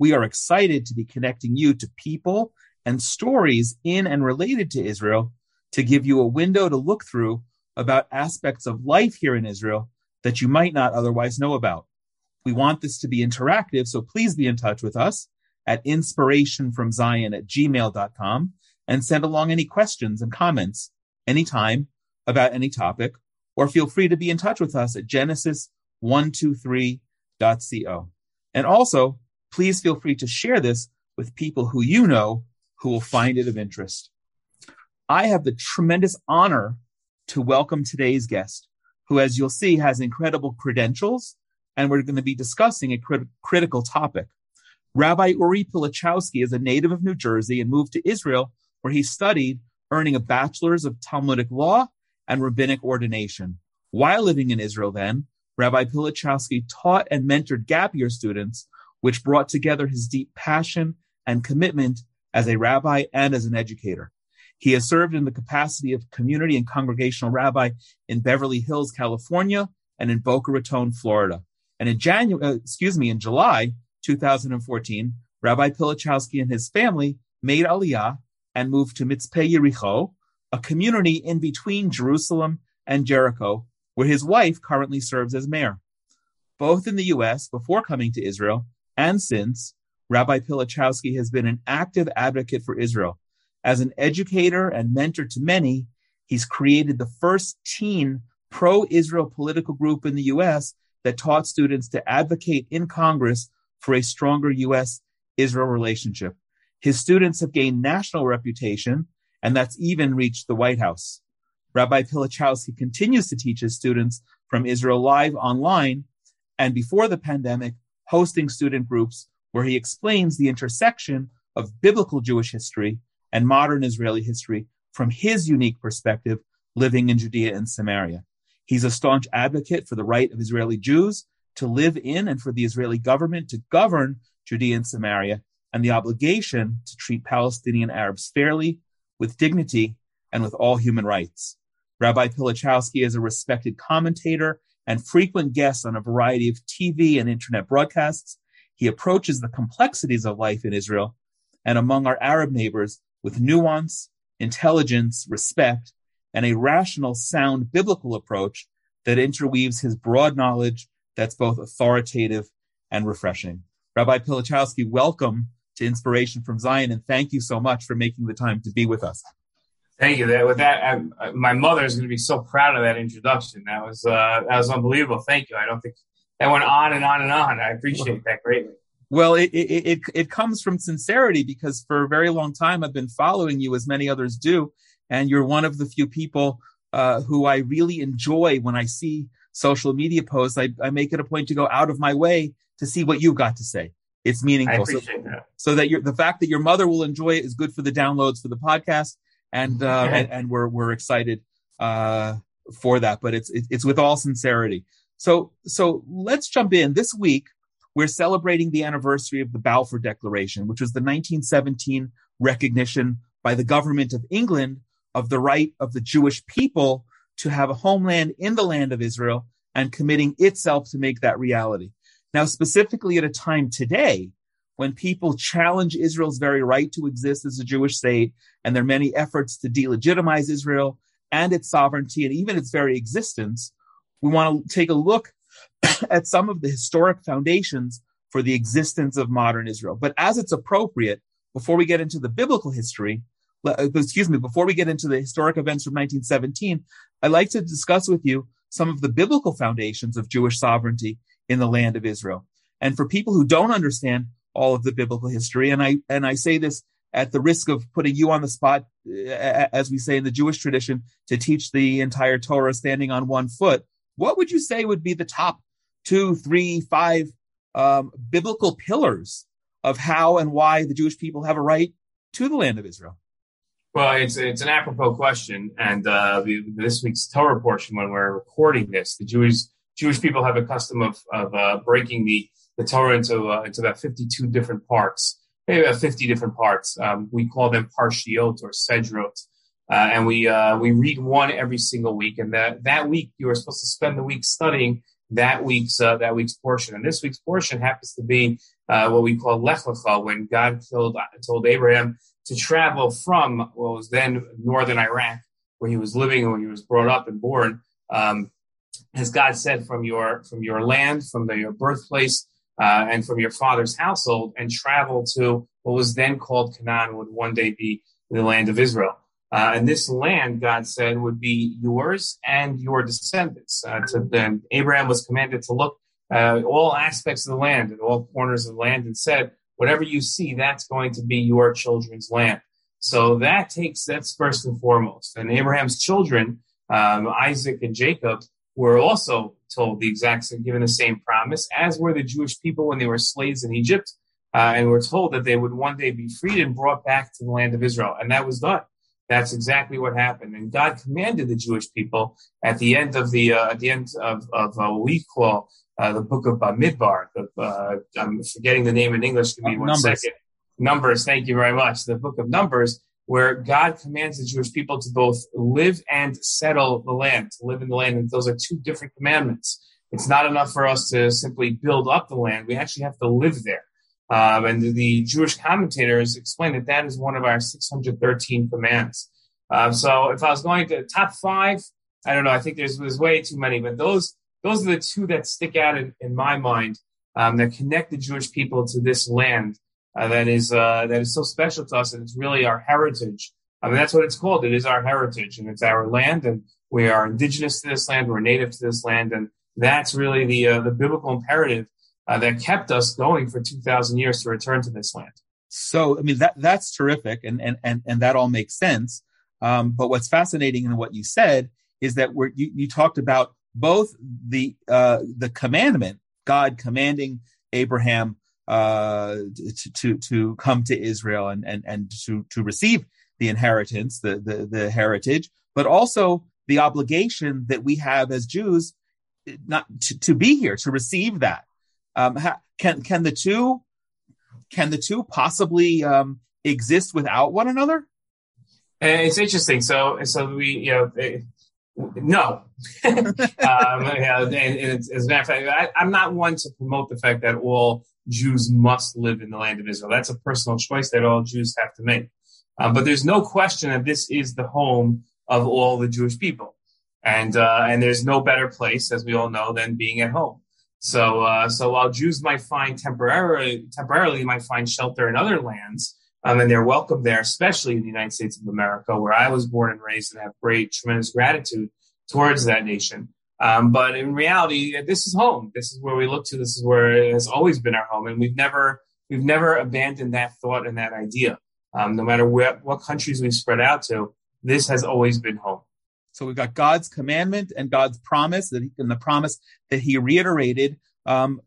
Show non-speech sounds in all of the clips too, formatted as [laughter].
we are excited to be connecting you to people and stories in and related to Israel to give you a window to look through about aspects of life here in Israel that you might not otherwise know about. We want this to be interactive, so please be in touch with us at inspirationfromzion at gmail.com and send along any questions and comments anytime about any topic, or feel free to be in touch with us at genesis123.co. And also, please feel free to share this with people who you know who will find it of interest. I have the tremendous honor to welcome today's guest, who, as you'll see, has incredible credentials, and we're going to be discussing a crit- critical topic. Rabbi Uri Pilichowski is a native of New Jersey and moved to Israel, where he studied, earning a bachelor's of Talmudic law and rabbinic ordination. While living in Israel, then, Rabbi Pilichowski taught and mentored gap year students which brought together his deep passion and commitment as a rabbi and as an educator. He has served in the capacity of community and congregational rabbi in Beverly Hills, California, and in Boca Raton, Florida. And in January, uh, excuse me, in July 2014, Rabbi Pilichowski and his family made Aliyah and moved to Mitzpeh Yericho, a community in between Jerusalem and Jericho, where his wife currently serves as mayor. Both in the U.S. before coming to Israel and since, Rabbi Pilichowski has been an active advocate for Israel. As an educator and mentor to many, he's created the first teen pro Israel political group in the U.S. that taught students to advocate in Congress for a stronger U.S. Israel relationship. His students have gained national reputation, and that's even reached the White House. Rabbi Pilichowski continues to teach his students from Israel Live online, and before the pandemic, hosting student groups where he explains the intersection of biblical Jewish history and modern Israeli history from his unique perspective living in Judea and Samaria. He's a staunch advocate for the right of Israeli Jews to live in and for the Israeli government to govern Judea and Samaria and the obligation to treat Palestinian Arabs fairly, with dignity, and with all human rights. Rabbi Pilichowski is a respected commentator and frequent guest on a variety of TV and internet broadcasts. He approaches the complexities of life in Israel and among our Arab neighbors with nuance, intelligence, respect, and a rational, sound biblical approach that interweaves his broad knowledge that's both authoritative and refreshing. Rabbi Pilichowski, welcome to Inspiration from Zion, and thank you so much for making the time to be with us. Thank you. That with that, I, my mother is going to be so proud of that introduction. That was uh, that was unbelievable. Thank you. I don't think that went on and on and on. I appreciate that greatly. Well, it, it, it, it comes from sincerity because for a very long time I've been following you as many others do. And you're one of the few people uh, who I really enjoy when I see social media posts. I, I make it a point to go out of my way to see what you've got to say. It's meaningful. I appreciate so, that. So that the fact that your mother will enjoy it is good for the downloads for the podcast and uh, and, and, we're we're excited uh, for that. But it's it's with all sincerity. So so let's jump in. This week we're celebrating the anniversary of the Balfour Declaration, which was the 1917 recognition by the government of England of the right of the Jewish people to have a homeland in the land of Israel and committing itself to make that reality. Now, specifically at a time today when people challenge Israel's very right to exist as a Jewish state, and their many efforts to delegitimize Israel and its sovereignty and even its very existence, we want to take a look [clears throat] at some of the historic foundations for the existence of modern Israel. But as it's appropriate, before we get into the biblical history, uh, excuse me, before we get into the historic events from 1917, I'd like to discuss with you some of the biblical foundations of Jewish sovereignty in the land of Israel. And for people who don't understand all of the biblical history. And I and I say this at the risk of putting you on the spot, as we say in the Jewish tradition, to teach the entire Torah standing on one foot. What would you say would be the top two, three, five um, biblical pillars of how and why the Jewish people have a right to the land of Israel? Well, it's it's an apropos question, and uh, this week's Torah portion, when we're recording this, the Jewish Jewish people have a custom of of uh, breaking the the Torah into uh, into about fifty two different parts, maybe about fifty different parts. Um, we call them parshiot or sedrot, uh, and we uh, we read one every single week. And that that week you are supposed to spend the week studying that week's uh, that week's portion. And this week's portion happens to be what we call Lech Lecha, when God told told Abraham to travel from what was then northern Iraq, where he was living and where he was brought up and born. Um, as God said, from your from your land, from the, your birthplace, uh, and from your father's household, and travel to what was then called Canaan, would one day be the land of Israel. Uh, and this land, God said, would be yours and your descendants. Uh, to then Abraham was commanded to look uh, all aspects of the land and all corners of the land, and said, whatever you see, that's going to be your children's land. So that takes, that's first and foremost. And Abraham's children, um, Isaac and Jacob, were also told the exact same, given the same promise, as were the Jewish people when they were slaves in Egypt, uh, and were told that they would one day be freed and brought back to the land of Israel. And that was done. That's exactly what happened. And God commanded the Jewish people at the end of the uh, at the end of, of uh, what we call uh, the book of Bamidbar. The, uh, I'm forgetting the name in English. Give me one Numbers. second. Numbers. Thank you very much. The book of Numbers, where God commands the Jewish people to both live and settle the land, to live in the land. And those are two different commandments. It's not enough for us to simply build up the land. We actually have to live there. Um, and the Jewish commentators explain that that is one of our 613 commands. Um, so if I was going to top five, I don't know. I think there's, there's way too many, but those those are the two that stick out in, in my mind um, that connect the Jewish people to this land uh, that is uh, that is so special to us, and it's really our heritage. I mean, that's what it's called. It is our heritage, and it's our land, and we are indigenous to this land. We're native to this land, and that's really the uh, the biblical imperative uh, that kept us going for two thousand years to return to this land. So, I mean, that that's terrific, and and and and that all makes sense. Um, but what's fascinating in what you said is that we're, you, you talked about both the uh, the commandment, God commanding Abraham uh, to, to to come to Israel and and and to to receive the inheritance, the the, the heritage, but also the obligation that we have as Jews not to, to be here to receive that. Um, can can the two can the two possibly um, exist without one another? It's interesting. So so we you know no. [laughs] um, yeah, and, and as a matter of fact, I, am not one to promote the fact that all Jews must live in the land of Israel. That's a personal choice that all Jews have to make. Um, but there's no question that this is the home of all the Jewish people, and uh, and there's no better place, as we all know, than being at home. So uh, so while Jews might find temporarily temporarily might find shelter in other lands, um, and they're welcome there, especially in the United States of America, where I was born and raised and have great, tremendous gratitude towards that nation. Um, but in reality, this is home. This is where we look to. This is where it has always been our home, and we've never we've never abandoned that thought and that idea. Um, no matter where, what countries we've spread out to, this has always been home. So we've got God's commandment and God's promise, that he, and the promise that He reiterated. Um,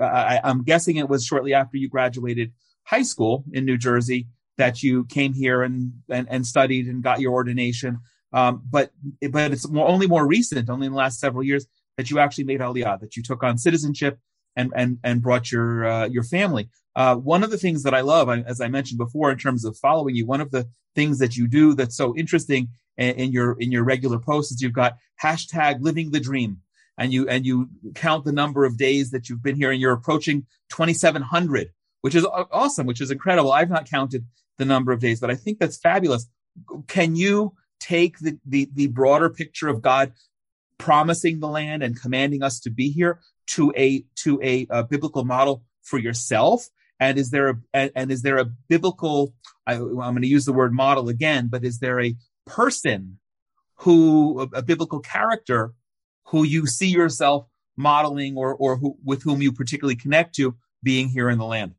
I, I'm guessing it was shortly after you graduated high school in New Jersey that you came here and, and, and studied and got your ordination. Um, but, but it's more, only more recent, only in the last several years that you actually made Aliyah, that you took on citizenship and, and, and brought your, uh, your family. Uh, one of the things that I love, as I mentioned before, in terms of following you, one of the things that you do that's so interesting in, in your, in your regular posts is you've got hashtag living the dream and you, and you count the number of days that you've been here and you're approaching 2,700 which is awesome, which is incredible. I've not counted the number of days, but I think that's fabulous. Can you take the, the, the broader picture of God promising the land and commanding us to be here to a to a, a biblical model for yourself? And is there a and, is there a biblical? I, am going to use the word model again, but is there a person who a, a biblical character who you see yourself modeling or or who, with whom you particularly connect to being here in the land?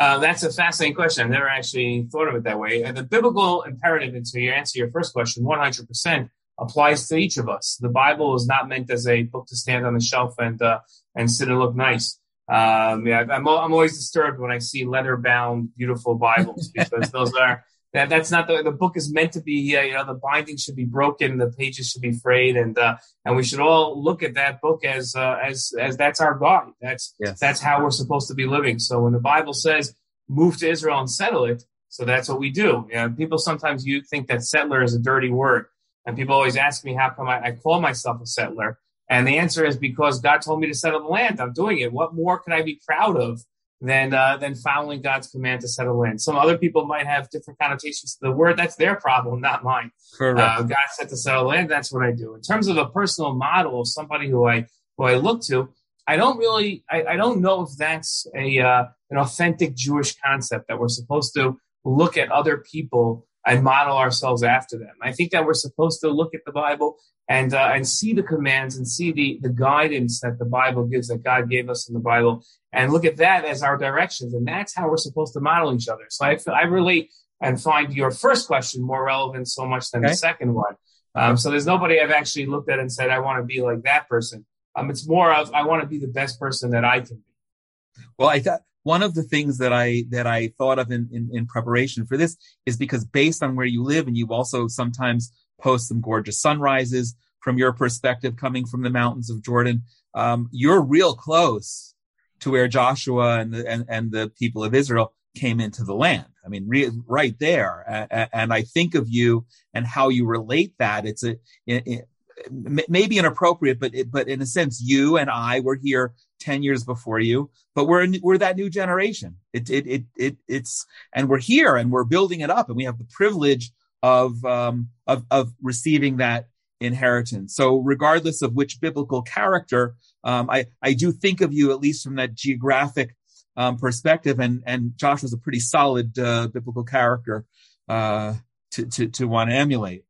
Uh, that's a fascinating question. I've never actually thought of it that way. the biblical imperative, and to answer your first question, 100% applies to each of us. The Bible is not meant as a book to stand on the shelf and uh, and sit and look nice. Um, yeah, I'm, I'm always disturbed when I see leather bound, beautiful Bibles because those are that that's not the the book is meant to be. Uh, you know, the binding should be broken, the pages should be frayed, and uh, and we should all look at that book as uh, as as that's our guide. That's yes. that's how we're supposed to be living. So when the Bible says move to Israel and settle it, so that's what we do. You know, people sometimes you think that settler is a dirty word, and people always ask me how come I, I call myself a settler. And the answer is because God told me to settle the land. I'm doing it. What more could I be proud of than uh, than following God's command to settle in. Some other people might have different connotations to the word. That's their problem, not mine. Correct. Uh, God said to settle in. That's what I do. In terms of a personal model of somebody who I who I look to, I don't really. I, I don't know if that's a uh, an authentic Jewish concept that we're supposed to look at other people and model ourselves after them. I think that we're supposed to look at the Bible and uh, and see the commands and see the the guidance that the Bible gives that God gave us in the Bible and look at that as our directions and that's how we're supposed to model each other. So I feel, I relate and find your first question more relevant so much than okay. the second one. Um, so there's nobody I've actually looked at and said I want to be like that person. Um, it's more of I want to be the best person that I can be. Well, I thought one of the things that I that I thought of in, in, in preparation for this is because based on where you live, and you also sometimes post some gorgeous sunrises from your perspective coming from the mountains of Jordan. Um, you're real close to where Joshua and the, and, and the people of Israel came into the land. I mean, re- right there. and I think of you and how you relate that. It's a, it, it, maybe inappropriate, but but in a sense, you and I were here 10 years before you, but we're, we're that new generation. It, it, it, it, it's, and we're here and we're building it up and we have the privilege of um, of of receiving that inheritance. So regardless of which biblical character, um, I I do think of you at least from that geographic um, perspective, and and Josh was a pretty solid uh, biblical character uh, to to to want to emulate.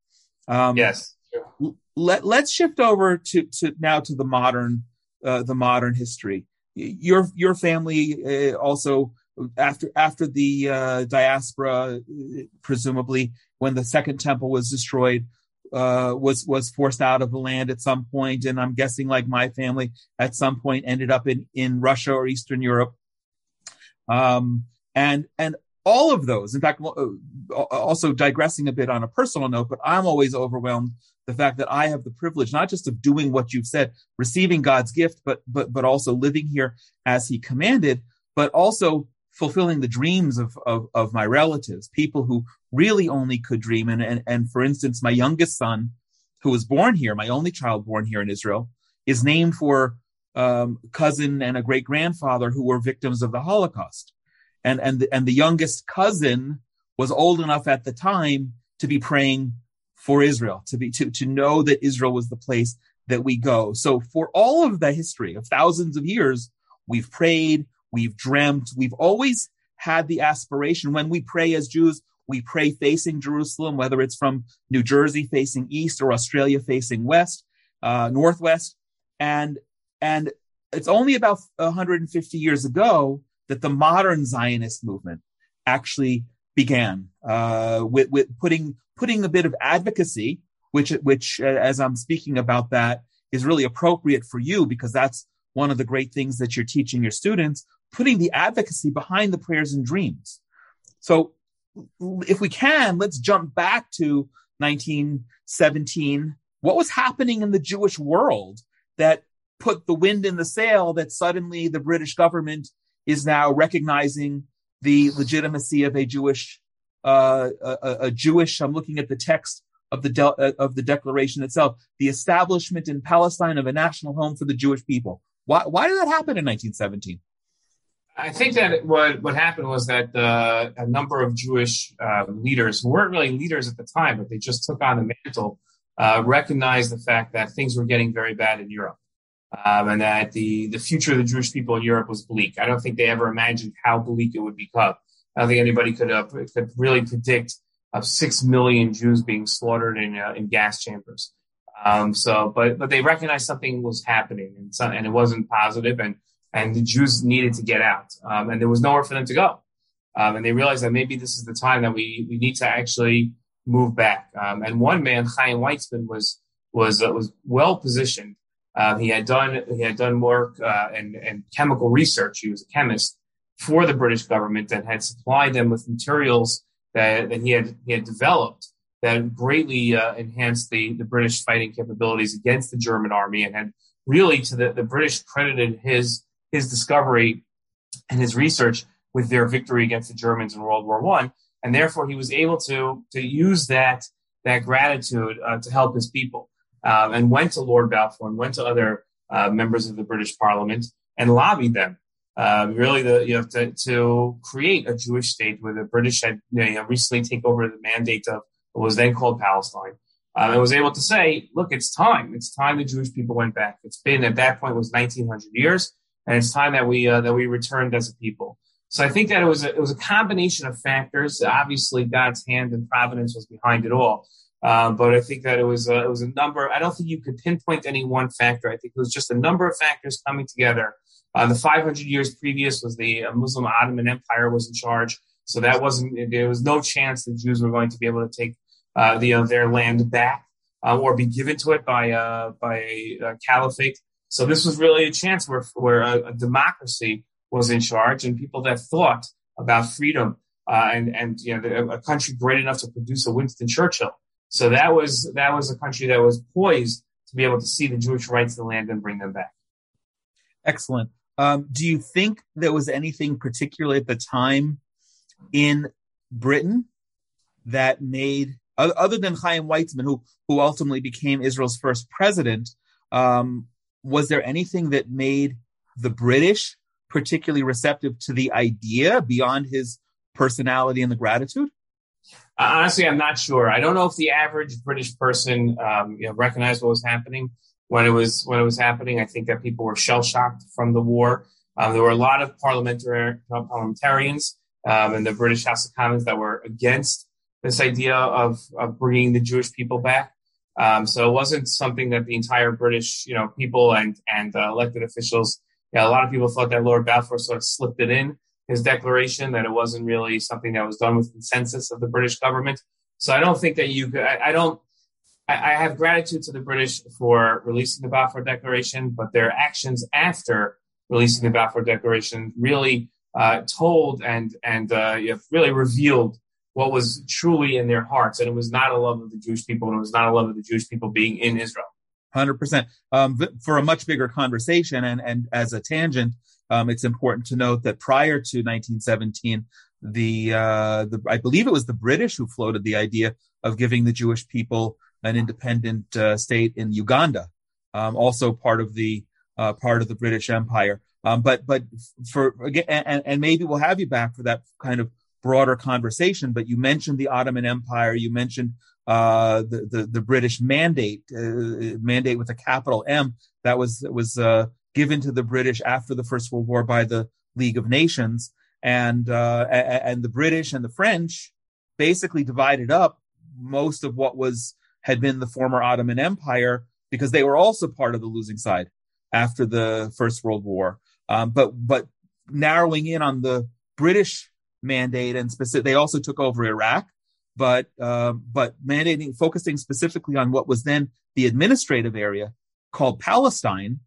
Um, yes. Let Let's shift over to to now to the modern uh, the modern history. Your your family uh, also after after the uh, diaspora, presumably when the second temple was destroyed, uh, was was forced out of the land at some point, and I'm guessing, like my family, at some point ended up in in Russia or Eastern Europe. Um, and and all of those, in fact, uh, also digressing a bit on a personal note, but I'm always overwhelmed the fact that I have the privilege not just of doing what you've said, receiving God's gift, but but but also living here as He commanded, but also fulfilling the dreams of, of, of my relatives, people who really only could dream. And, and, and for instance, my youngest son, who was born here, my only child born here in Israel, is named for um, cousin and a great grandfather who were victims of the Holocaust. And, and, and the youngest cousin was old enough at the time to be praying for Israel, to be, to, to know that Israel was the place that we go. So for all of the history of thousands of years, we've prayed, We've dreamt. We've always had the aspiration when we pray as Jews, we pray facing Jerusalem, whether it's from New Jersey facing east or Australia facing west, uh, northwest. And, and it's only about 150 years ago that the modern Zionist movement actually began, uh, with, with putting, putting a bit of advocacy, which, which, uh, as I'm speaking about that is really appropriate for you because that's one of the great things that you're teaching your students putting the advocacy behind the prayers and dreams. So if we can, let's jump back to 1917. What was happening in the Jewish world that put the wind in the sail that suddenly the British government is now recognizing the legitimacy of a Jewish, uh, a, a, Jewish, I'm looking at the text of the, de- uh, of the declaration itself, the establishment in Palestine of a national home for the Jewish people. Why, why did that happen in 1917? I think that what what happened was that uh, a number of Jewish uh, leaders who weren't really leaders at the time, but they just took on the mantle, uh, recognized the fact that things were getting very bad in Europe, um, and that the the future of the Jewish people in Europe was bleak. I don't think they ever imagined how bleak it would become. I don't think anybody could uh, could really predict of six million Jews being slaughtered in uh, in gas chambers. Um, so, but but they recognized something was happening, and, and it wasn't positive, and and the Jews needed to get out, um, and there was nowhere for them to go. Um, and they realized that maybe this is the time that we we need to actually move back. Um, and one man, Chaim Weizmann, was was uh, was well positioned Um, he had done he had done work uh, and and chemical research. He was a chemist for the British government and had supplied them with materials that, that he had he had developed that greatly uh, enhanced the the British fighting capabilities against the German army and had really to the, the British credited his his discovery and his research with their victory against the Germans in World War One, and therefore he was able to to use that that gratitude uh, to help his people, um, and went to Lord Balfour and went to other uh, members of the British Parliament and lobbied them. Uh, really, the you to, to create a Jewish state where the British had you know, recently take over the mandate of what was then called Palestine, um, and was able to say, look, it's time. It's time the Jewish people went back. It's been at that point was 1900 years, and it's time that we uh, that we returned as a people. So I think that it was a, it was a combination of factors. Obviously, God's hand and providence was behind it all. Um, but I think that it was a, it was a number. I don't think you could pinpoint any one factor. I think it was just a number of factors coming together. Uh, the 500 years previous was the uh, Muslim Ottoman Empire was in charge, so that wasn't. There was no chance the Jews were going to be able to take uh, the, their land back uh, or be given to it by uh, by a, caliphate. So this was really a chance where where a, a democracy was in charge and people that thought about freedom uh, and and you know a country great enough to produce a Winston Churchill. So that was that was a country that was poised to be able to see the Jewish rights of the land and bring them back. Excellent. Um, do you think there was anything particularly at the time in Britain that made other than Chaim Weizmann, who who ultimately became Israel's first president, um, was there anything that made the British particularly receptive to the idea beyond his personality and the gratitude? Honestly, I'm not sure. I don't know if the average British person, um, you know, recognized what was happening when it was when it was happening. I think that people were shell shocked from the war. Um, there were a lot of parliamentarians um, in the British House of Commons that were against this idea of, of bringing the Jewish people back. Um, so it wasn't something that the entire British, you know, people and and uh, elected officials yeah, a lot of people thought that Lord Balfour sort of slipped it in his declaration, that it wasn't really something that was done with consensus of the British government. So I don't think that you could, I, I don't, I, I, have gratitude to the British for releasing the Balfour Declaration, but their actions after releasing the Balfour Declaration really uh, told and, and uh, really revealed what was truly in their hearts. And it was not a love of the Jewish people, and it was not a love of the Jewish people being in Israel. Hundred percent. Um, for a much bigger conversation, and and as a tangent, um, it's important to note that prior to 1917, the uh, the I believe it was the British who floated the idea of giving the Jewish people an independent uh, state in Uganda, um, also part of the uh, part of the British Empire. Um, but but for again, and, and maybe we'll have you back for that kind of broader conversation. But you mentioned the Ottoman Empire, you mentioned uh, the, the, the British mandate, uh, mandate with a capital M, that was was uh, given to the British after the First World War by the League of Nations, and uh, and the British and the French basically divided up most of what was had been the former Ottoman Empire because they were also part of the losing side after the First World War. Um, but but narrowing in on the British mandate and specific, they also took over Iraq but uh, but mandating focusing specifically on what was then the administrative area called Palestine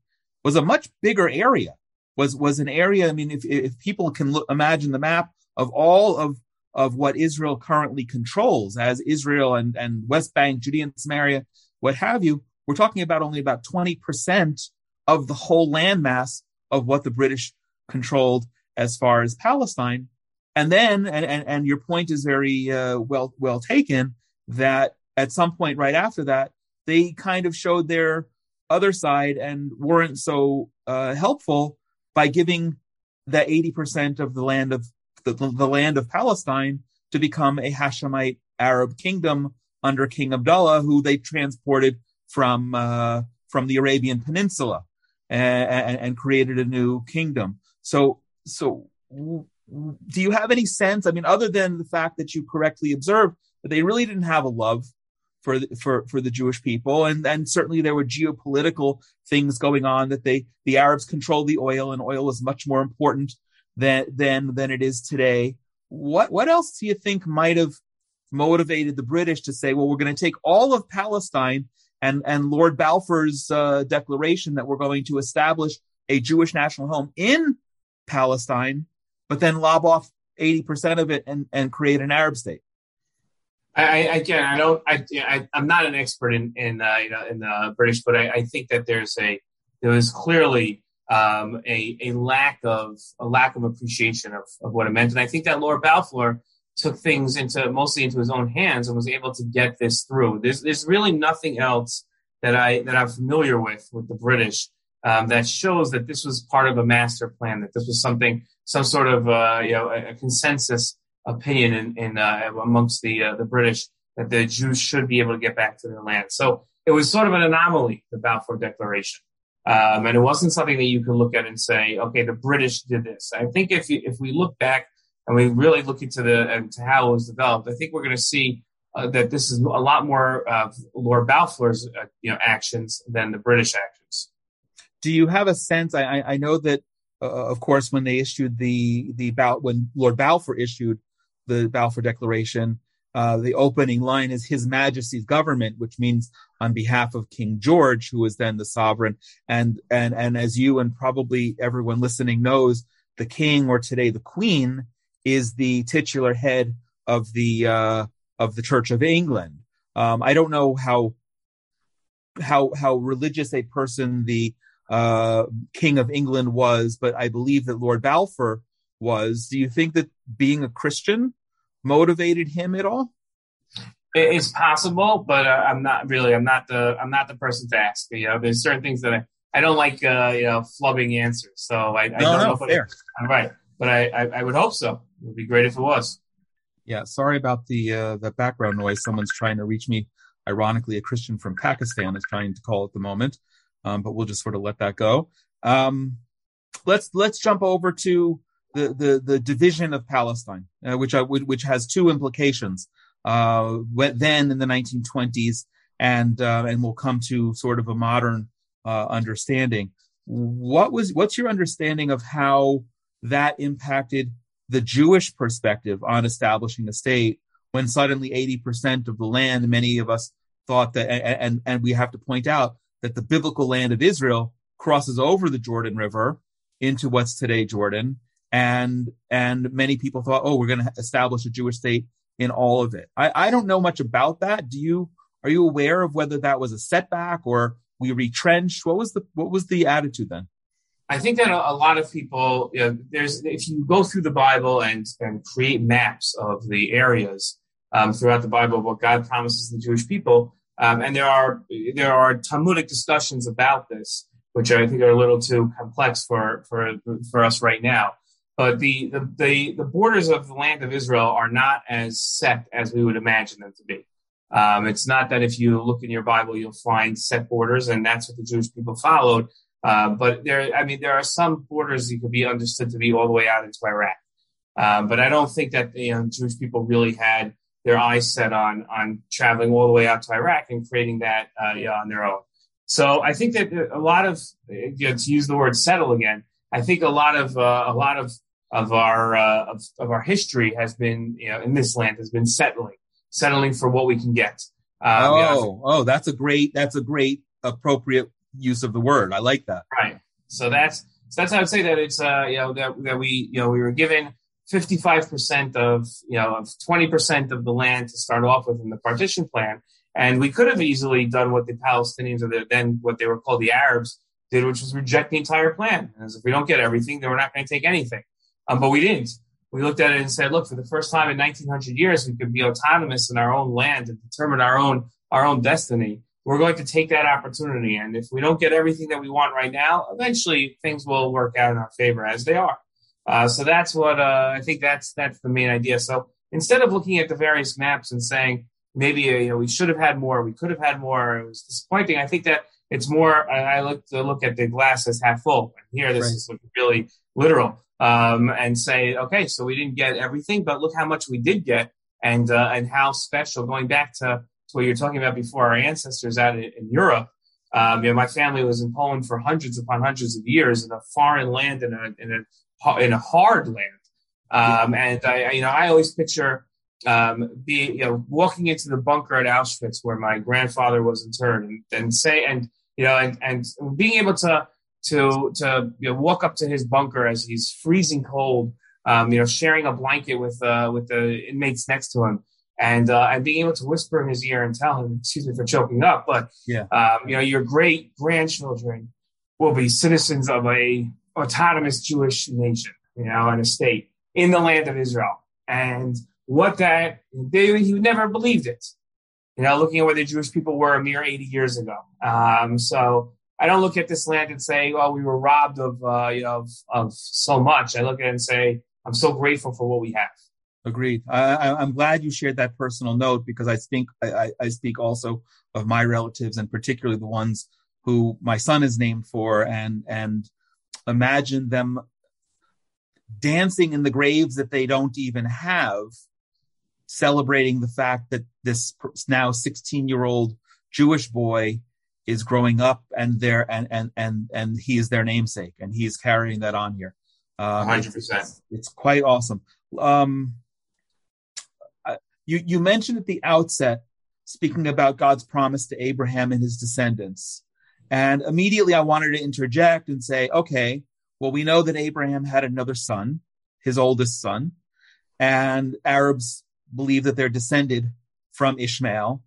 was a much bigger area. Was was an area. I mean, if if people can look, imagine the map of all of of what Israel currently controls as Israel and and West Bank, Judea and Samaria, what have you, we're talking about only about twenty percent of the whole landmass of what the British controlled as far as Palestine. And then, and, and, and your point is very uh, well well taken. That at some point right after that, they kind of showed their other side and weren't so uh, helpful by giving that 80% of the land of the, the, land of Palestine to become a Hashemite Arab kingdom under King Abdullah, who they transported from uh, from the Arabian Peninsula and, and, created a new kingdom. So so do you have any sense? I mean, other than the fact that you correctly observed that they really didn't have a love for the, for for the Jewish people, and and certainly there were geopolitical things going on that they the Arabs controlled the oil, and oil is much more important than than than it is today. What what else do you think might have motivated the British to say, well, we're going to take all of Palestine and and Lord Balfour's uh, declaration that we're going to establish a Jewish national home in Palestine, but then lob off 80% of it and, and create an Arab state. I, again, I don't. I, I am not an expert in in uh, you know in the British, but I, I, think that there's a there is clearly um, a a lack of a lack of appreciation of, of what it meant, and I think that Lord Balfour took things into mostly into his own hands and was able to get this through. There's there's really nothing else that I that I'm familiar with with the British um, that shows that this was part of a master plan, that this was something some sort of uh, you know a, a consensus opinion in, in uh, amongst the uh, the British that the Jews should be able to get back to their land. So it was sort of an anomaly, the Balfour Declaration, um, and it wasn't something that you could look at and say, okay, the British did this. I think if you, if we look back and we really look into the into how it was developed, I think we're going to see. Uh, that this is a lot more of Lord Balfour's, uh, you know, actions than the British actions. Do you have a sense? I, I know that, uh, of course, when they issued the the when Lord Balfour issued the Balfour Declaration, uh, the opening line is His Majesty's government, which means on behalf of King George, who was then the sovereign. And and and as you and probably everyone listening knows, the King or today the Queen is the titular head of the uh, of the Church of England. Um, I don't know how how how religious a person the uh, King of England was, but I believe that Lord Balfour was. Do you think that being a Christian motivated him at all? It's possible, but uh, I'm not really. I'm not the. I'm not the person to ask. You know, there's certain things that I, I don't like. Uh, you know, flubbing answers. So I, I no, don't no, know. Fair. It, right, but I, I, I would hope so. It would be great if it was. Yeah, sorry about the uh, the background noise. Someone's trying to reach me. Ironically, a Christian from Pakistan is trying to call at the moment, um, but we'll just sort of let that go. Um, let's let's jump over to the the, the division of Palestine, uh, which uh, which has two implications. Uh, then in the 1920s, and uh, and we'll come to sort of a modern uh, understanding. What was what's your understanding of how that impacted the Jewish perspective on establishing a state when suddenly 80% of the land, many of us thought that, and, and we have to point out that the biblical land of Israel crosses over the Jordan River into what's today Jordan and and many people thought, oh, we're going to establish a Jewish state in all of it. I, I don't know much about that. Do you? Are you aware of whether that was a setback or we retrenched? What was the what was the attitude then? I think that a, lot of people, you know, there's if you go through the Bible and and create maps of the areas um, throughout the Bible, what God promises the Jewish people, um, and there are there are Talmudic discussions about this, which I think are a little too complex for for for us right now. But the, the, the, the, borders of the land of Israel are not as set as we would imagine them to be. Um, it's not that if you look in your Bible, you'll find set borders, and that's what the Jewish people followed. Uh, but there, I mean, there are some borders that could be understood to be all the way out into Iraq. Um, but I don't think that you know, Jewish people really had their eyes set on on traveling all the way out to Iraq and creating that uh, on their own. So I think that a lot of, you know, to use the word settle again, I think a lot of uh, a lot of of our uh, of, of, our history has been you know in this land has been settling settling for what we can get. Um, oh you know, oh that's a great that's a great appropriate use of the word. I like that. Right. So that's so that's how i would say that it's uh you know that, that we you know we were given 55% of you know of 20% of the land to start off with in the partition plan. And we could have easily done what the palestinians or the, then what they were called the arabs did which was reject the entire plan as if we don't get everything then we're not going to take anything um, but we didn't. We looked at it and said, look, for the first time in 1900 years, we could be autonomous in our own land and determine our own our own destiny. We're going to take that opportunity, and if we don't get everything that we want right now, eventually things will work out in our favor as they are. Uh, so that's what uh, I think. That's that's the main idea. So instead of looking at the various maps and saying maybe you know we should have had more, we could have had more, it was disappointing. I think that it's more. I, I look to look at the glass as half full. And here, this right. is really literal um, and say, okay, so we didn't get everything, but look how much we did get, and uh, and how special. Going back to, to what you're talking about before, our ancestors out in, in Europe. Um, you know, my family was in Poland for hundreds upon hundreds of years in a foreign land in a in a in a hard land. Um, and I, you know, I always picture um, be you know walking into the bunker at Auschwitz where my grandfather was interred, and, and say and you know and and being able to to to you know, walk up to his bunker as he's freezing cold, um, you know, sharing a blanket with uh, with the inmates next to him, and uh, and being able to whisper in his ear and tell him, excuse me for choking up, but yeah, um, you know, your great grandchildren will be citizens of a autonomous Jewish nation, you know, and a state in the land of Israel, and what that they he never believed it. You know, looking at where the Jewish people were a mere 80 years ago. Um, so I don't look at this land and say, "Oh, we were robbed of uh, you know of, of so much." I look at it and say, "I'm so grateful for what we have." Agreed. I, am glad you shared that personal note because I think I, I, speak also of my relatives and particularly the ones who my son is named for, and and imagine them dancing in the graves that they don't even have, celebrating the fact that this now 16 year old Jewish boy is growing up and there and and and and he is their namesake and he is carrying that on here. Um, 100%. It's, it's quite awesome. Um, you you mentioned at the outset speaking about God's promise to Abraham and his descendants. And immediately I wanted to interject and say, okay, well, we know that Abraham had another son, his oldest son, and Arabs believe that they're descended from Ishmael.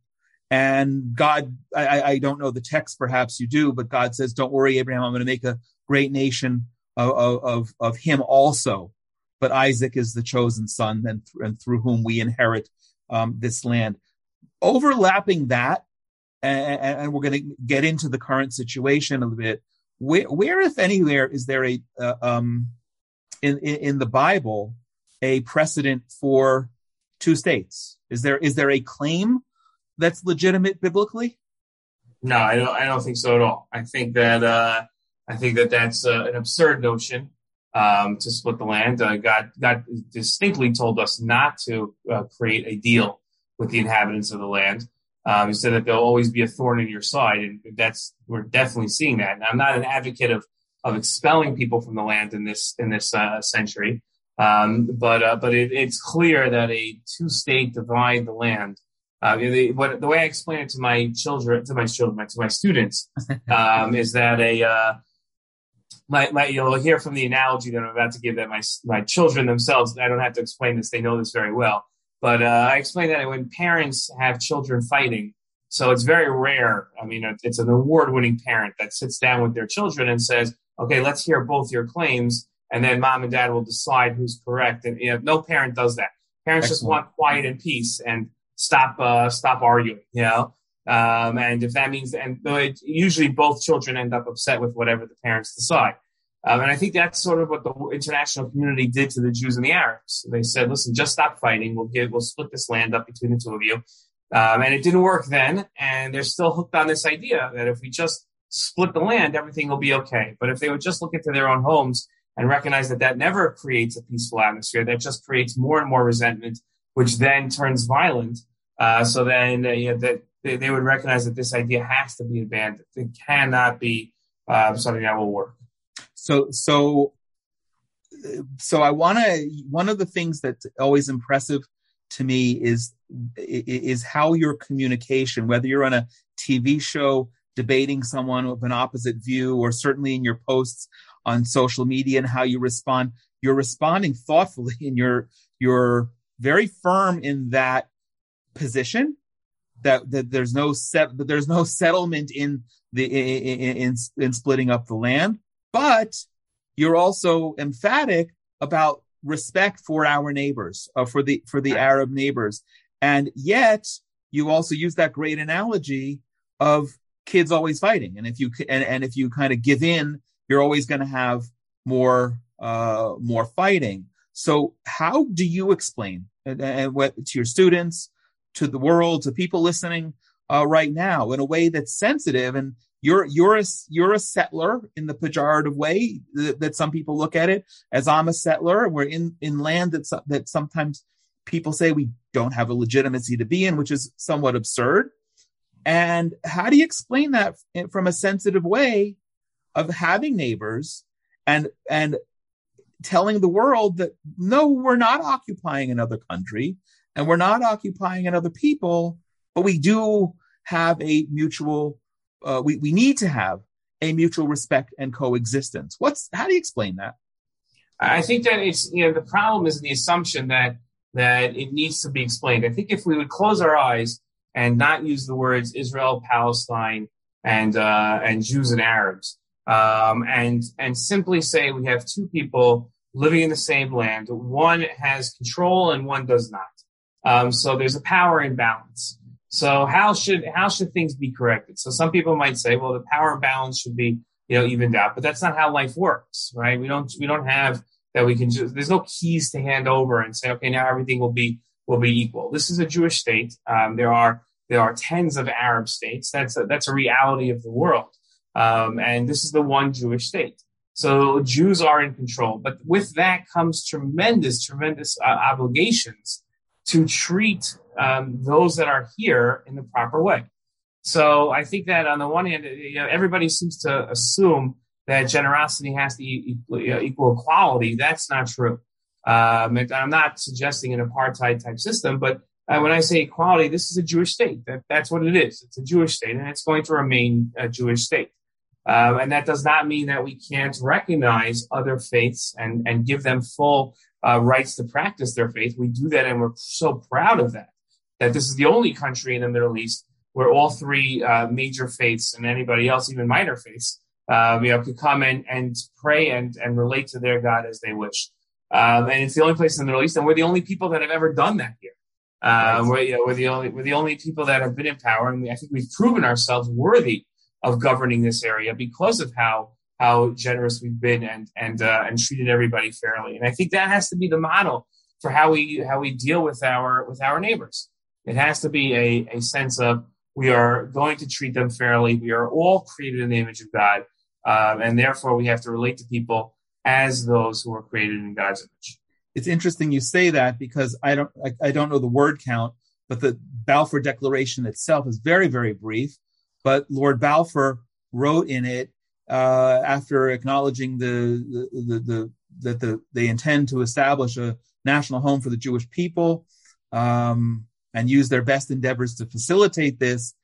And God, I, I don't know the text, perhaps you do, but God says, Don't worry, Abraham, I'm going to make a great nation of, of, of him also. But Isaac is the chosen son, and, and through whom we inherit um, this land. Overlapping that, and, and we're going to get into the current situation a little bit. Where, where if anywhere, is there a uh, um, in, in in the Bible a precedent for two states? Is there is there a claim that's legitimate biblically? No, I don't. I don't think so at all. I think that uh, I think that that's uh, an absurd notion um, to split the land. Uh, God, God distinctly told us not to uh, create a deal with the inhabitants of the land. Um, he said that there'll always be a thorn in your side, and that's we're definitely seeing that. And I'm not an advocate of of expelling people from the land in this in this uh, century, um, but uh, but it, it's clear that a two state divide the land uh, the, what, the way I explain it to my children, to my children, to my students, [laughs] um, is that a uh, my, my, you'll hear from the analogy that I'm about to give that my my children themselves. I don't have to explain this; they know this very well. But uh, I explain that when parents have children fighting, so it's very rare. I mean, it's an award-winning parent that sits down with their children and says, "Okay, let's hear both your claims." And then mom and dad will decide who's correct. And you know, no parent does that. Parents Excellent. just want quiet and peace. And stop uh, stop arguing, you know. Um, and if that means, and it, usually both children end up upset with whatever the parents decide. Um, and I think that's sort of what the international community did to the Jews and the Arabs. They said, "Listen, just stop fighting. We'll give, we'll split this land up between the two of you." Um, and it didn't work then, and they're still hooked on this idea that if we just split the land, everything will be okay. But if they would just look into their own homes and recognize that that never creates a peaceful atmosphere, that just creates more and more resentment which then turns violent. Uh, so then uh, you know, that they, they, would recognize that this idea has to be abandoned. It cannot be uh, something that will work. So, so, so I want to. One of the things that's always impressive to me is is how your communication, whether you're on a TV show debating someone with an opposite view, or certainly in your posts on social media, and how you respond. You're responding thoughtfully, [laughs] and you're you're very firm in that position that, that there's no set that there's no settlement in the in, in, in splitting up the land. But you're also emphatic about respect for our neighbors uh, for the for the arab neighbors. And yet you also use that great analogy of kids always fighting. And if you and, and if you kind of give in you're always going to have more uh more fighting so, how do you explain and, and what, to your students, to the world, to people listening uh, right now in a way that's sensitive? And you're you're a you're a settler in the pejorative way that, that some people look at it as I'm a settler. We're in in land that that sometimes people say we don't have a legitimacy to be in, which is somewhat absurd. And how do you explain that from a sensitive way of having neighbors and and telling the world that no, we're not occupying another country. and we're not occupying another people, but we do have a mutual, uh, we, we need to have a mutual respect and coexistence. What's, how do you explain that? I think that it's, you know, the problem is the assumption that, that it needs to be explained. I think if we would close our eyes and not use the words Israel, Palestine, and, uh, and Jews and Arabs, um, and, and simply say we have two people living in the same land. One has control and one does not. Um, so there's a power imbalance. So how should how should things be corrected? So some people might say, well, the power imbalance should be you know evened out, but that's not how life works, right? We don't we don't have that we can just there's no keys to hand over and say, okay, now everything will be will be equal. This is a Jewish state. Um, there are there are tens of Arab states. That's a, that's a reality of the world, um, and this is the one Jewish state. So Jews are in control, but with that comes tremendous, tremendous uh, obligations to treat um, those that are here in the proper way. So I think that on the one hand, you know, everybody seems to assume that generosity has to equal, equal equality. That's not true. Um, I'm not suggesting an apartheid type system, but uh, when I say equality, this is a Jewish state. That, that's what it is. It's a Jewish state, and it's going to remain a Jewish state. Um, and that does not mean that we can't recognize other faiths and, and give them full uh, rights to practice their faith. We do that, and we're so proud of that. That this is the only country in the Middle East where all three uh, major faiths and anybody else, even minor faiths, uh, you know, could come and, and pray and, and relate to their God as they wish. Um, and it's the only place in the Middle East, and we're the only people that have ever done that here. Uh, we're, you know, we're the only we're the only people that have been in power, and we, I think we've proven ourselves worthy of governing this area because of how how generous we've been and and uh, and treated everybody fairly. And I think that has to be the model for how we how we deal with our with our neighbors. It has to be a, a sense of we are going to treat them fairly. We are all created in the image of God, um, and therefore we have to relate to people as those who are created in God's image. It's interesting you say that because I don't I, I don't know the word count, but the Balfour Declaration itself is very very brief. But Lord Balfour wrote in it uh, after acknowledging the the, the, the that the, they intend to establish a national home for the Jewish people um, and use their best endeavors to facilitate this.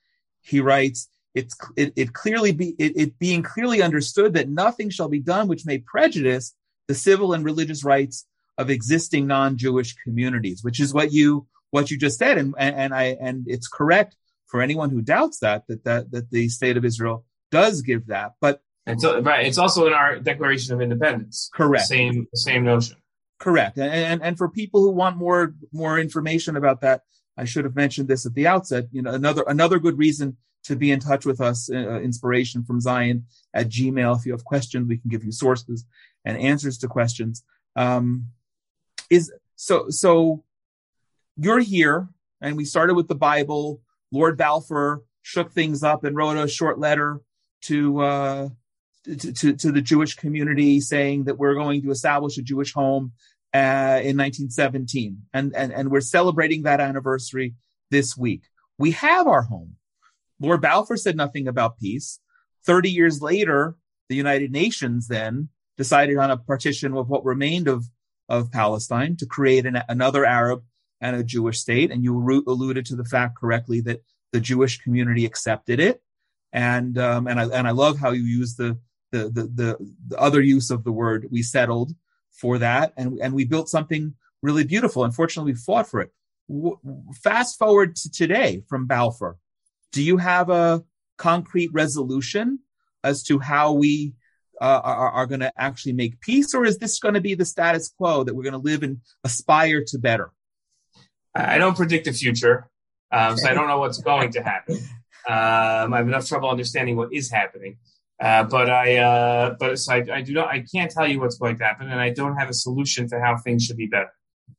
He writes, it's, it, it clearly be, it, it being clearly understood that nothing shall be done which may prejudice the civil and religious rights of existing non-Jewish communities, which is what you, what you just said. And, and, and I, and it's correct for anyone who doubts that, that, that, that the state of Israel does give that. But it's, right. It's also in our Declaration of Independence. Correct. Same same notion. Correct. And, and and for people who want more more information about that, I should have mentioned this at the outset. You know, another another good reason to be in touch with us, uh, inspiration from Zion at Gmail. If you have questions, we can give you sources and answers to questions. Um, is so so you're here, and we started with the Bible. Lord Balfour shook things up and wrote a short letter to uh, to, to, to, the Jewish community saying that we're going to establish a Jewish home uh, in 1917. And, and, and we're celebrating that anniversary this week. We have our home. Lord Balfour said nothing about peace. 30 years later, the United Nations then decided on a partition of what remained of, of Palestine to create an, another Arab and a Jewish state. And you alluded to the fact correctly that the Jewish community accepted it. And, um, and I, and I love how you use the, the, the, the, the other use of the word we settled for that and, and we built something really beautiful. Unfortunately, we fought for it. W- fast forward to today from Balfour. Do you have a concrete resolution as to how we uh, are, are going to actually make peace, or is this going to be the status quo that we're going to live and aspire to better? I don't predict the future, um, so I don't know what's going to happen. Um, I have enough trouble understanding what is happening. Uh, but I, uh, but so I, I, do not, I can't tell you what's going to happen, and I don't have a solution to how things should be better.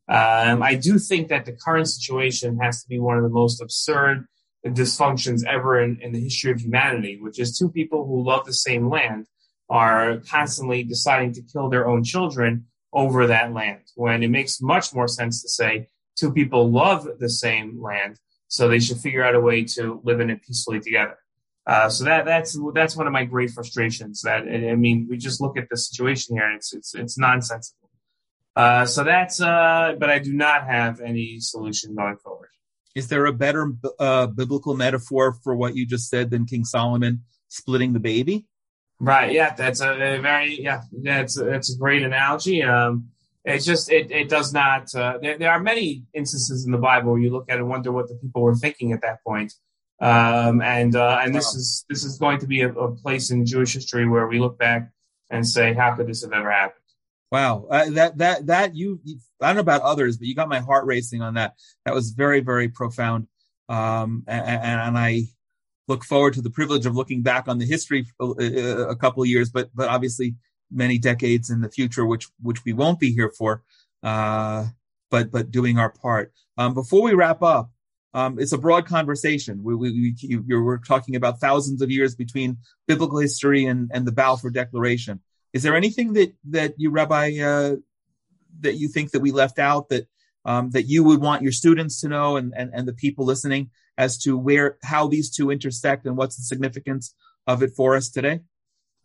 Um, I do think that the current situation has to be one of the most absurd dysfunctions ever in, in the history of humanity, which is two people who love the same land are constantly deciding to kill their own children over that land. When it makes much more sense to say two people love the same land, so they should figure out a way to live in it peacefully together. Uh, so that that's that's one of my great frustrations. That I mean, we just look at the situation here, and it's it's it's nonsensical. Uh, so that's, uh, but I do not have any solution going forward. Is there a better uh, biblical metaphor for what you just said than King Solomon splitting the baby? Right. Yeah, that's a, a very yeah. That's that's a great analogy. Um, it's just it it does not. Uh, there, there are many instances in the Bible where you look at it and wonder what the people were thinking at that point. Um, and uh, and this is this is going to be a, a, place in Jewish history where we look back and say, how could this have ever happened? Wow, uh, that that that you, you, I don't know about others, but you got my heart racing on that. That was very very profound, um, and, and, I look forward to the privilege of looking back on the history a, uh, uh, a couple of years, but but obviously many decades in the future, which which we won't be here for, uh, but but doing our part. Um, before we wrap up, um, it's a broad conversation. We, we, we, are talking about thousands of years between biblical history and, and the Balfour Declaration. Is there anything that, that you, Rabbi, uh, that you think that we left out that um, that you would want your students to know and, and, and the people listening as to where how these two intersect and what's the significance of it for us today?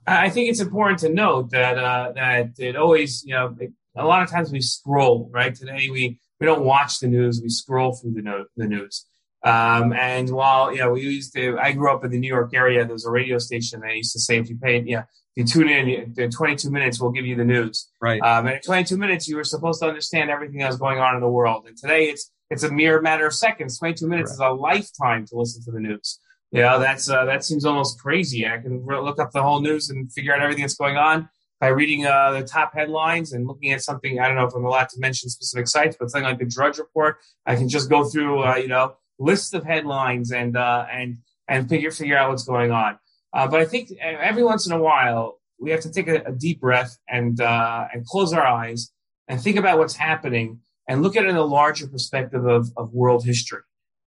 I think it's important to note that uh, that it always, you know, a lot of times we scroll, right? Today we we don't watch the news; we scroll through the, no, the news. Um, and while you know, we used to, I grew up in the New York area. There was a radio station that used to say, if you paid, yeah, you tune in, in 22 minutes, we'll give you the news. Right. Um, and in 22 minutes, you were supposed to understand everything that was going on in the world. And today, it's it's a mere matter of seconds. 22 minutes right. is a lifetime to listen to the news. Yeah, that's uh, that seems almost crazy. I can look up the whole news and figure out everything that's going on by reading uh, the top headlines and looking at something. I don't know if I'm allowed to mention specific sites, but something like the Drudge Report, I can just go through, uh, you know, lists of headlines and uh, and and figure figure out what's going on. Uh, but I think every once in a while we have to take a, a deep breath and uh, and close our eyes and think about what's happening and look at it in a larger perspective of, of world history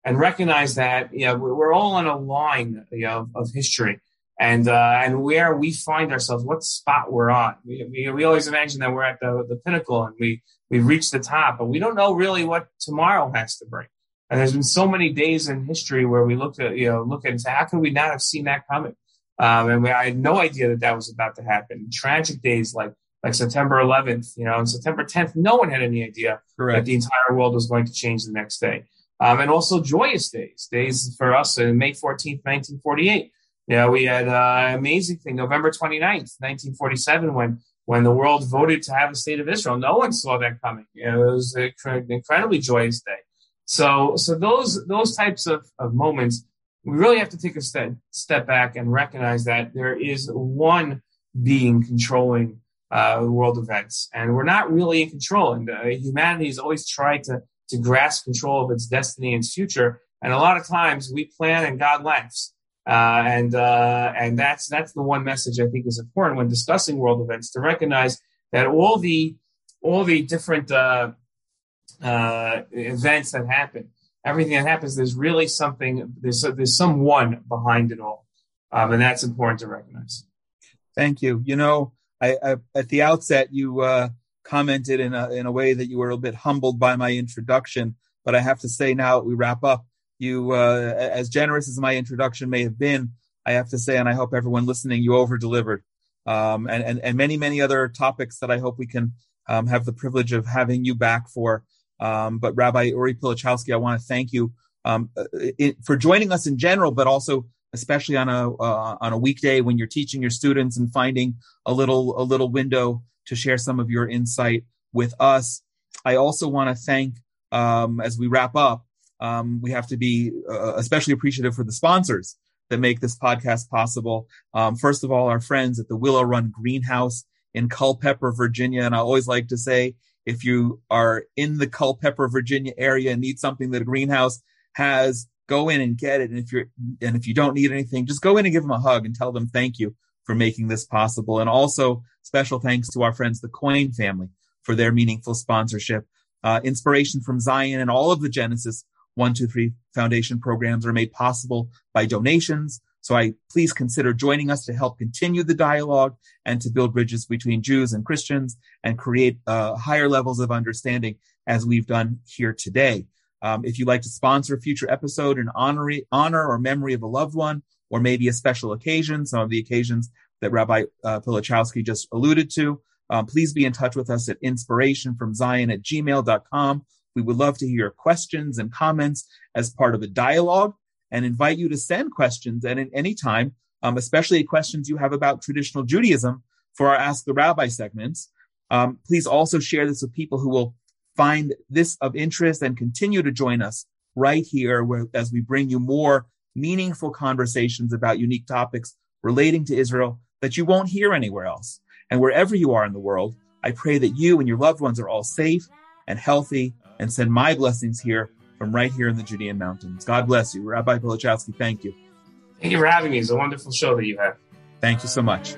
and recognize that you know we're all on a line you know, of history and uh, and where we find ourselves, what spot we're on. We, we, we always imagine that we're at the, the pinnacle and we we've reached the top, but we don't know really what tomorrow has to bring. And there's been so many days in history where we look at you know look at and say, how could we not have seen that coming? Um, and we, I had no idea that that was about to happen. Tragic days like like September 11th, you know, and September 10th, no one had any idea Correct. that the entire world was going to change the next day. Um, and also joyous days, days for us in May 14th, 1948 yeah, we had an amazing thing, November 29th, 1947, when when the world voted to have a state of Israel. No one saw that coming. It was an incredibly joyous day. So, so those those types of, of moments, we really have to take a step step back and recognize that there is one being controlling uh, world events, and we're not really in control. And uh, humanity has always tried to to grasp control of its destiny and future. And a lot of times we plan and God laughs. Uh, and uh, and that's that's the one message I think is important when discussing world events to recognize that all the all the different uh, uh events that happen, everything that happens, there's really something there's there's someone behind it all, um, and that's important to recognize. Thank you. You know, I, I at the outset you uh, commented in a in a way that you were a bit humbled by my introduction, but I have to say now we wrap up you, uh, as generous as my introduction may have been, I have to say, and I hope everyone listening, you over delivered. Um, and, and, and many, many other topics that I hope we can um, have the privilege of having you back for. Um, but Rabbi Uri Pilichowski, I want to thank you um, it, for joining us in general, but also especially on a uh, on a weekday when you're teaching your students and finding a little a little window to share some of your insight with us. I also want to thank, um, as we wrap up, um, we have to be uh, especially appreciative for the sponsors that make this podcast possible. Um, first of all, our friends at the Willow Run Greenhouse in Culpeper, Virginia. And I always like to say, if you are in the Culpeper, Virginia area and need something that a greenhouse has, go in and get it. And if you're, and if you don't need anything, just go in and give them a hug and tell them thank you for making this possible. And also special thanks to our friends, the Coin family for their meaningful sponsorship. Uh, inspiration from Zion and all of the Genesis one, two, three foundation programs are made possible by donations. So I please consider joining us to help continue the dialogue and to build bridges between Jews and Christians and create uh, higher levels of understanding as we've done here today. Um, if you'd like to sponsor a future episode in honor, honor or memory of a loved one, or maybe a special occasion, some of the occasions that Rabbi uh, Pilichowski just alluded to, Um, please be in touch with us at inspirationfromzion at gmail.com. We would love to hear your questions and comments as part of a dialogue and invite you to send questions at any time, um, especially questions you have about traditional Judaism for our Ask the Rabbi segments. Um, please also share this with people who will find this of interest and continue to join us right here where, as we bring you more meaningful conversations about unique topics relating to Israel that you won't hear anywhere else. And wherever you are in the world, I pray that you and your loved ones are all safe and healthy and send my blessings here from right here in the Judean mountains. God bless you. Rabbi Pilichowski, thank you. Thank you for having me. It's a wonderful show that you have. Thank you so much.